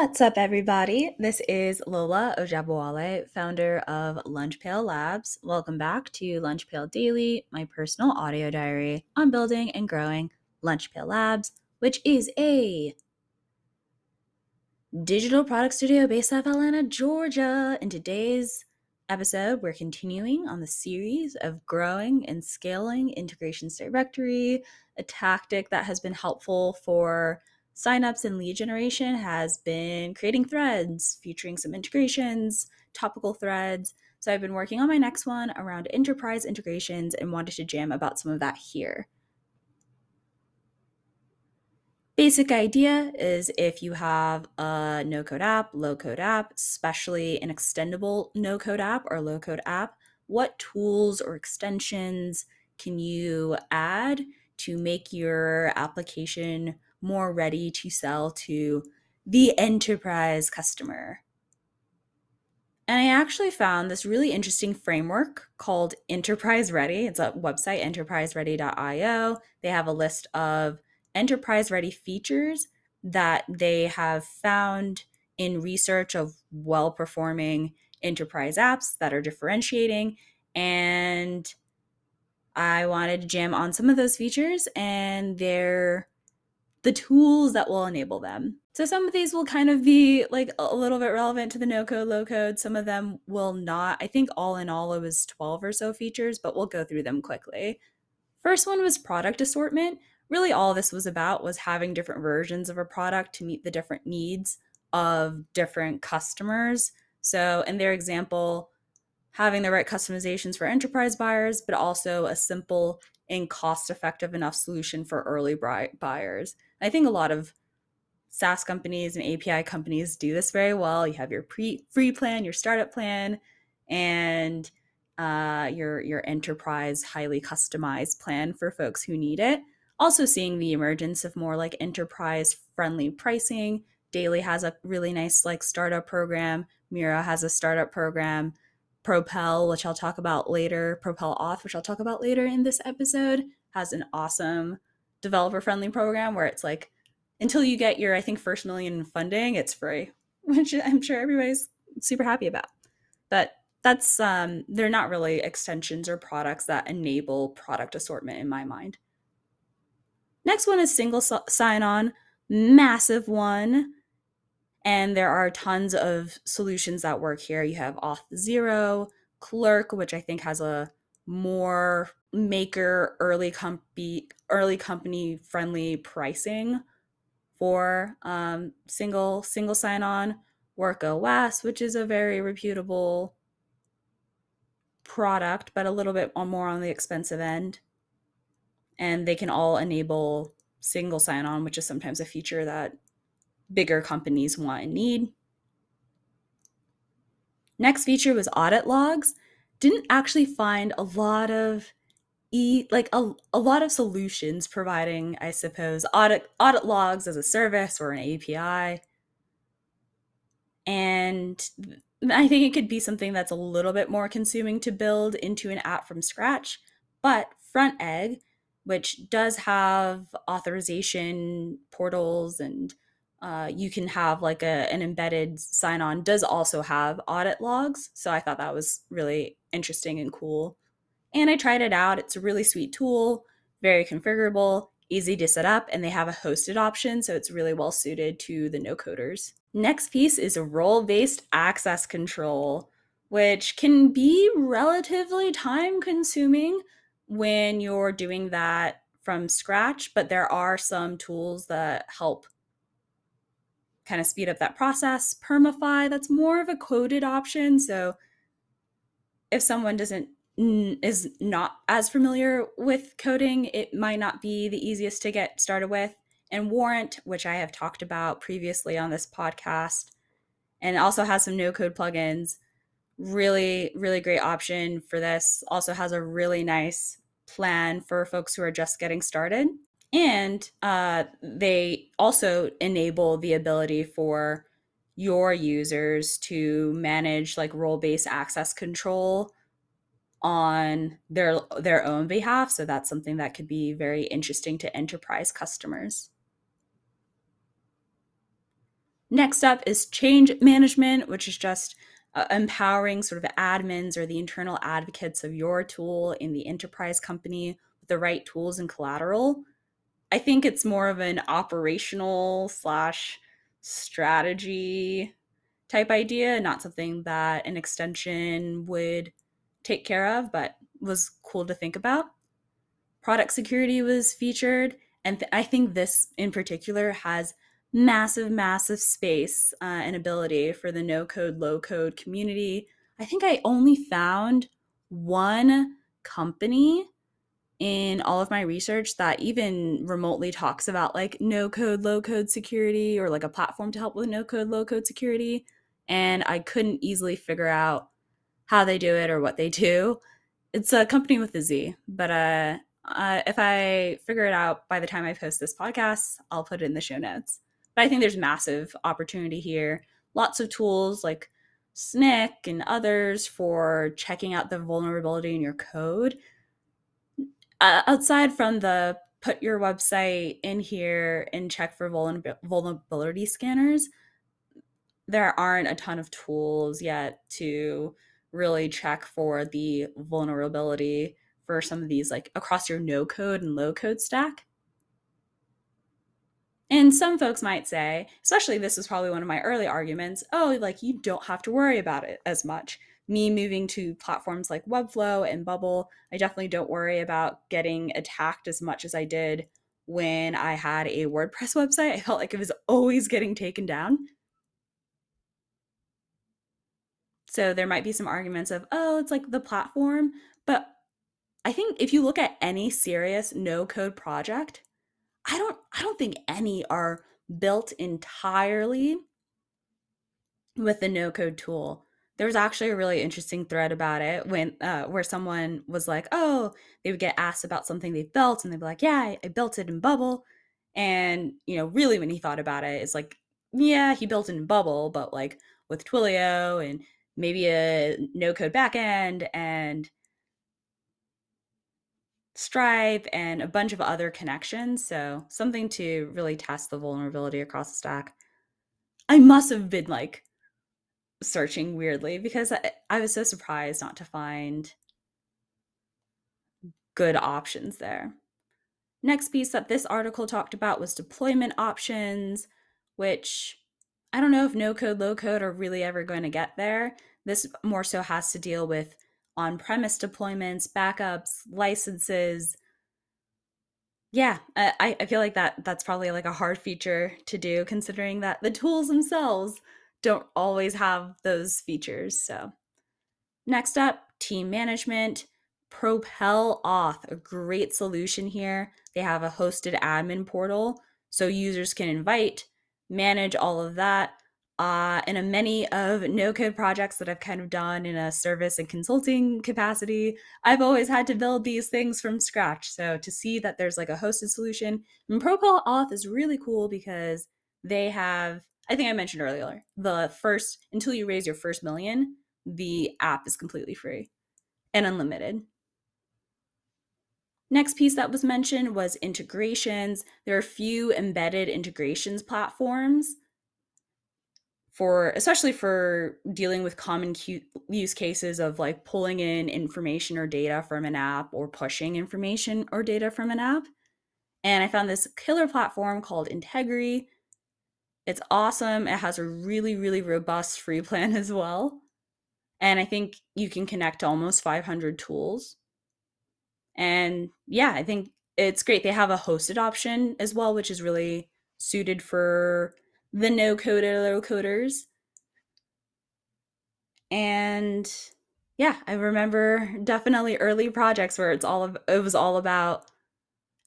What's up, everybody? This is Lola Ojabawale, founder of Lunch Pail Labs. Welcome back to Lunch Pail Daily, my personal audio diary on building and growing Lunch Pail Labs, which is a digital product studio based out of Atlanta, Georgia. In today's episode, we're continuing on the series of growing and scaling integrations directory, a tactic that has been helpful for signups and lead generation has been creating threads featuring some integrations, topical threads. So I've been working on my next one around enterprise integrations and wanted to jam about some of that here. Basic idea is if you have a no code app, low code app, especially an extendable no code app or low code app, what tools or extensions can you add to make your application more ready to sell to the enterprise customer. And I actually found this really interesting framework called Enterprise Ready. It's a website, enterpriseready.io. They have a list of enterprise ready features that they have found in research of well performing enterprise apps that are differentiating. And I wanted to jam on some of those features, and they're the tools that will enable them. So some of these will kind of be like a little bit relevant to the no code, low code. Some of them will not. I think all in all, it was 12 or so features, but we'll go through them quickly. First one was product assortment. Really, all this was about was having different versions of a product to meet the different needs of different customers. So, in their example, having the right customizations for enterprise buyers, but also a simple and cost effective enough solution for early buyers. I think a lot of SaaS companies and API companies do this very well. You have your pre free plan, your startup plan, and uh, your your enterprise highly customized plan for folks who need it. Also, seeing the emergence of more like enterprise friendly pricing. Daily has a really nice like startup program. Miro has a startup program. Propel, which I'll talk about later, Propel Auth, which I'll talk about later in this episode, has an awesome developer friendly program where it's like until you get your I think first million in funding, it's free, which I'm sure everybody's super happy about. But that's um they're not really extensions or products that enable product assortment in my mind. Next one is single sign on, massive one. And there are tons of solutions that work here. You have Auth0, Clerk, which I think has a more maker early company early company friendly pricing for um, single single sign on WorkOS which is a very reputable product but a little bit more on the expensive end and they can all enable single sign on which is sometimes a feature that bigger companies want and need. Next feature was audit logs. Didn't actually find a lot of e like a, a lot of solutions providing i suppose audit audit logs as a service or an api and i think it could be something that's a little bit more consuming to build into an app from scratch but Frontegg which does have authorization portals and uh, you can have like a, an embedded sign on does also have audit logs so i thought that was really interesting and cool and I tried it out. It's a really sweet tool, very configurable, easy to set up, and they have a hosted option, so it's really well suited to the no coders. Next piece is role based access control, which can be relatively time consuming when you're doing that from scratch, but there are some tools that help kind of speed up that process. Permify, that's more of a coded option. So if someone doesn't is not as familiar with coding, it might not be the easiest to get started with. And Warrant, which I have talked about previously on this podcast, and also has some no code plugins. Really, really great option for this. Also has a really nice plan for folks who are just getting started. And uh, they also enable the ability for your users to manage like role based access control on their their own behalf so that's something that could be very interesting to enterprise customers Next up is change management, which is just uh, empowering sort of admins or the internal advocates of your tool in the enterprise company with the right tools and collateral. I think it's more of an operational slash strategy type idea, not something that an extension would take care of, but was cool to think about. Product security was featured, and th- I think this in particular has massive, massive space uh, and ability for the no code, low code community. I think I only found one company in all of my research that even remotely talks about like no code, low code security or like a platform to help with no code, low code security. And I couldn't easily figure out how they do it or what they do. It's a company with a Z, but uh, uh, if I figure it out by the time I post this podcast, I'll put it in the show notes. But I think there's massive opportunity here. Lots of tools like Snyk and others for checking out the vulnerability in your code. Uh, outside from the put your website in here and check for vulnerability scanners, there aren't a ton of tools yet to really check for the vulnerability for some of these like across your no code and low code stack. And some folks might say, especially this was probably one of my early arguments, oh, like you don't have to worry about it as much. Me moving to platforms like Webflow and Bubble, I definitely don't worry about getting attacked as much as I did when I had a WordPress website. I felt like it was always getting taken down. So there might be some arguments of, oh, it's like the platform. But I think if you look at any serious no code project, I don't I don't think any are built entirely with the no code tool. There was actually a really interesting thread about it when uh, where someone was like, "Oh, they would get asked about something they built, and they'd be like, "Yeah, I, I built it in Bubble," and you know, really, when he thought about it, it's like, "Yeah, he built it in Bubble, but like with Twilio and maybe a no code backend and Stripe and a bunch of other connections. So, something to really test the vulnerability across the stack. I must have been like searching weirdly because I, I was so surprised not to find good options there. Next piece that this article talked about was deployment options, which I don't know if no code, low code are really ever going to get there. This more so has to deal with on premise deployments, backups, licenses. Yeah, I, I feel like that that's probably like a hard feature to do considering that the tools themselves don't always have those features. So, next up, team management. Propel Auth, a great solution here. They have a hosted admin portal so users can invite, manage all of that, uh, and many of no code projects that I've kind of done in a service and consulting capacity, I've always had to build these things from scratch. So to see that there's like a hosted solution, and Propel Auth is really cool because they have, I think I mentioned earlier, the first, until you raise your first million, the app is completely free and unlimited. Next piece that was mentioned was integrations. There are a few embedded integrations platforms for especially for dealing with common use cases of like pulling in information or data from an app or pushing information or data from an app. And I found this killer platform called Integry. It's awesome. It has a really, really robust free plan as well. And I think you can connect to almost 500 tools. And yeah, I think it's great. They have a hosted option as well, which is really suited for the no coder low coders. And yeah, I remember definitely early projects where it's all of, it was all about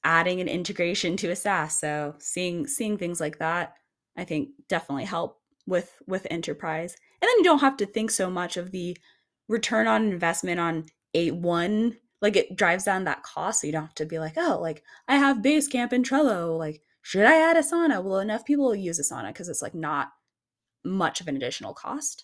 adding an integration to a SaaS. So seeing seeing things like that, I think definitely help with with enterprise. And then you don't have to think so much of the return on investment on a one like it drives down that cost so you don't have to be like oh like i have basecamp and trello like should I add Asana? Well, enough people use Asana because it's like not much of an additional cost.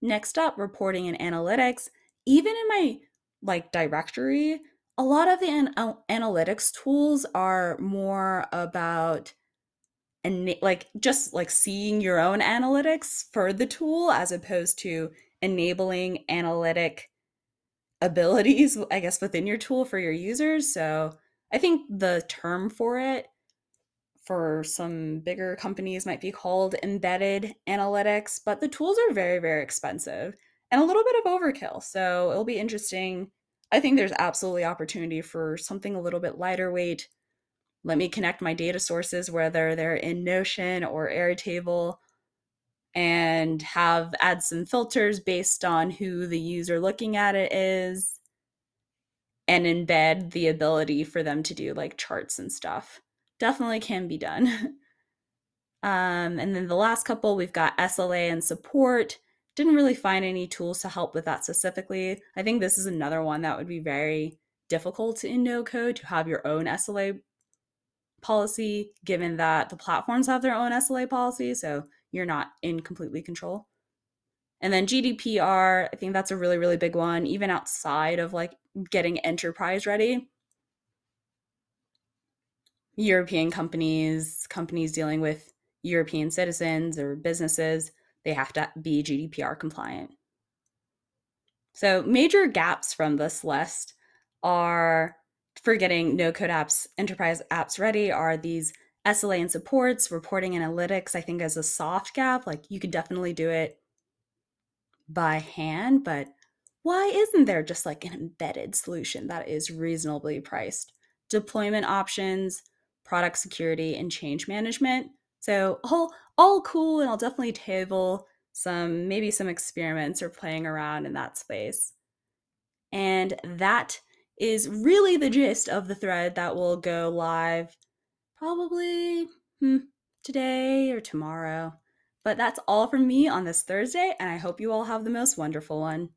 Next up, reporting and analytics. Even in my like directory, a lot of the an- analytics tools are more about and like just like seeing your own analytics for the tool as opposed to enabling analytic abilities, I guess, within your tool for your users. So I think the term for it for some bigger companies might be called embedded analytics, but the tools are very, very expensive and a little bit of overkill. So it'll be interesting. I think there's absolutely opportunity for something a little bit lighter weight. Let me connect my data sources, whether they're in Notion or Airtable, and have add some filters based on who the user looking at it is and embed the ability for them to do like charts and stuff. Definitely can be done. um, and then the last couple, we've got SLA and support. Didn't really find any tools to help with that specifically. I think this is another one that would be very difficult in no code to have your own SLA policy, given that the platforms have their own SLA policy. So you're not in completely control. And then GDPR, I think that's a really, really big one, even outside of like getting enterprise ready. European companies, companies dealing with European citizens or businesses, they have to be GDPR compliant. So, major gaps from this list are for getting no code apps, enterprise apps ready, are these SLA and supports, reporting analytics, I think, as a soft gap. Like you could definitely do it by hand, but why isn't there just like an embedded solution that is reasonably priced? Deployment options, product security, and change management. So all all cool, and I'll definitely table some maybe some experiments or playing around in that space. And that is really the gist of the thread that will go live probably hmm, today or tomorrow. But that's all from me on this Thursday, and I hope you all have the most wonderful one.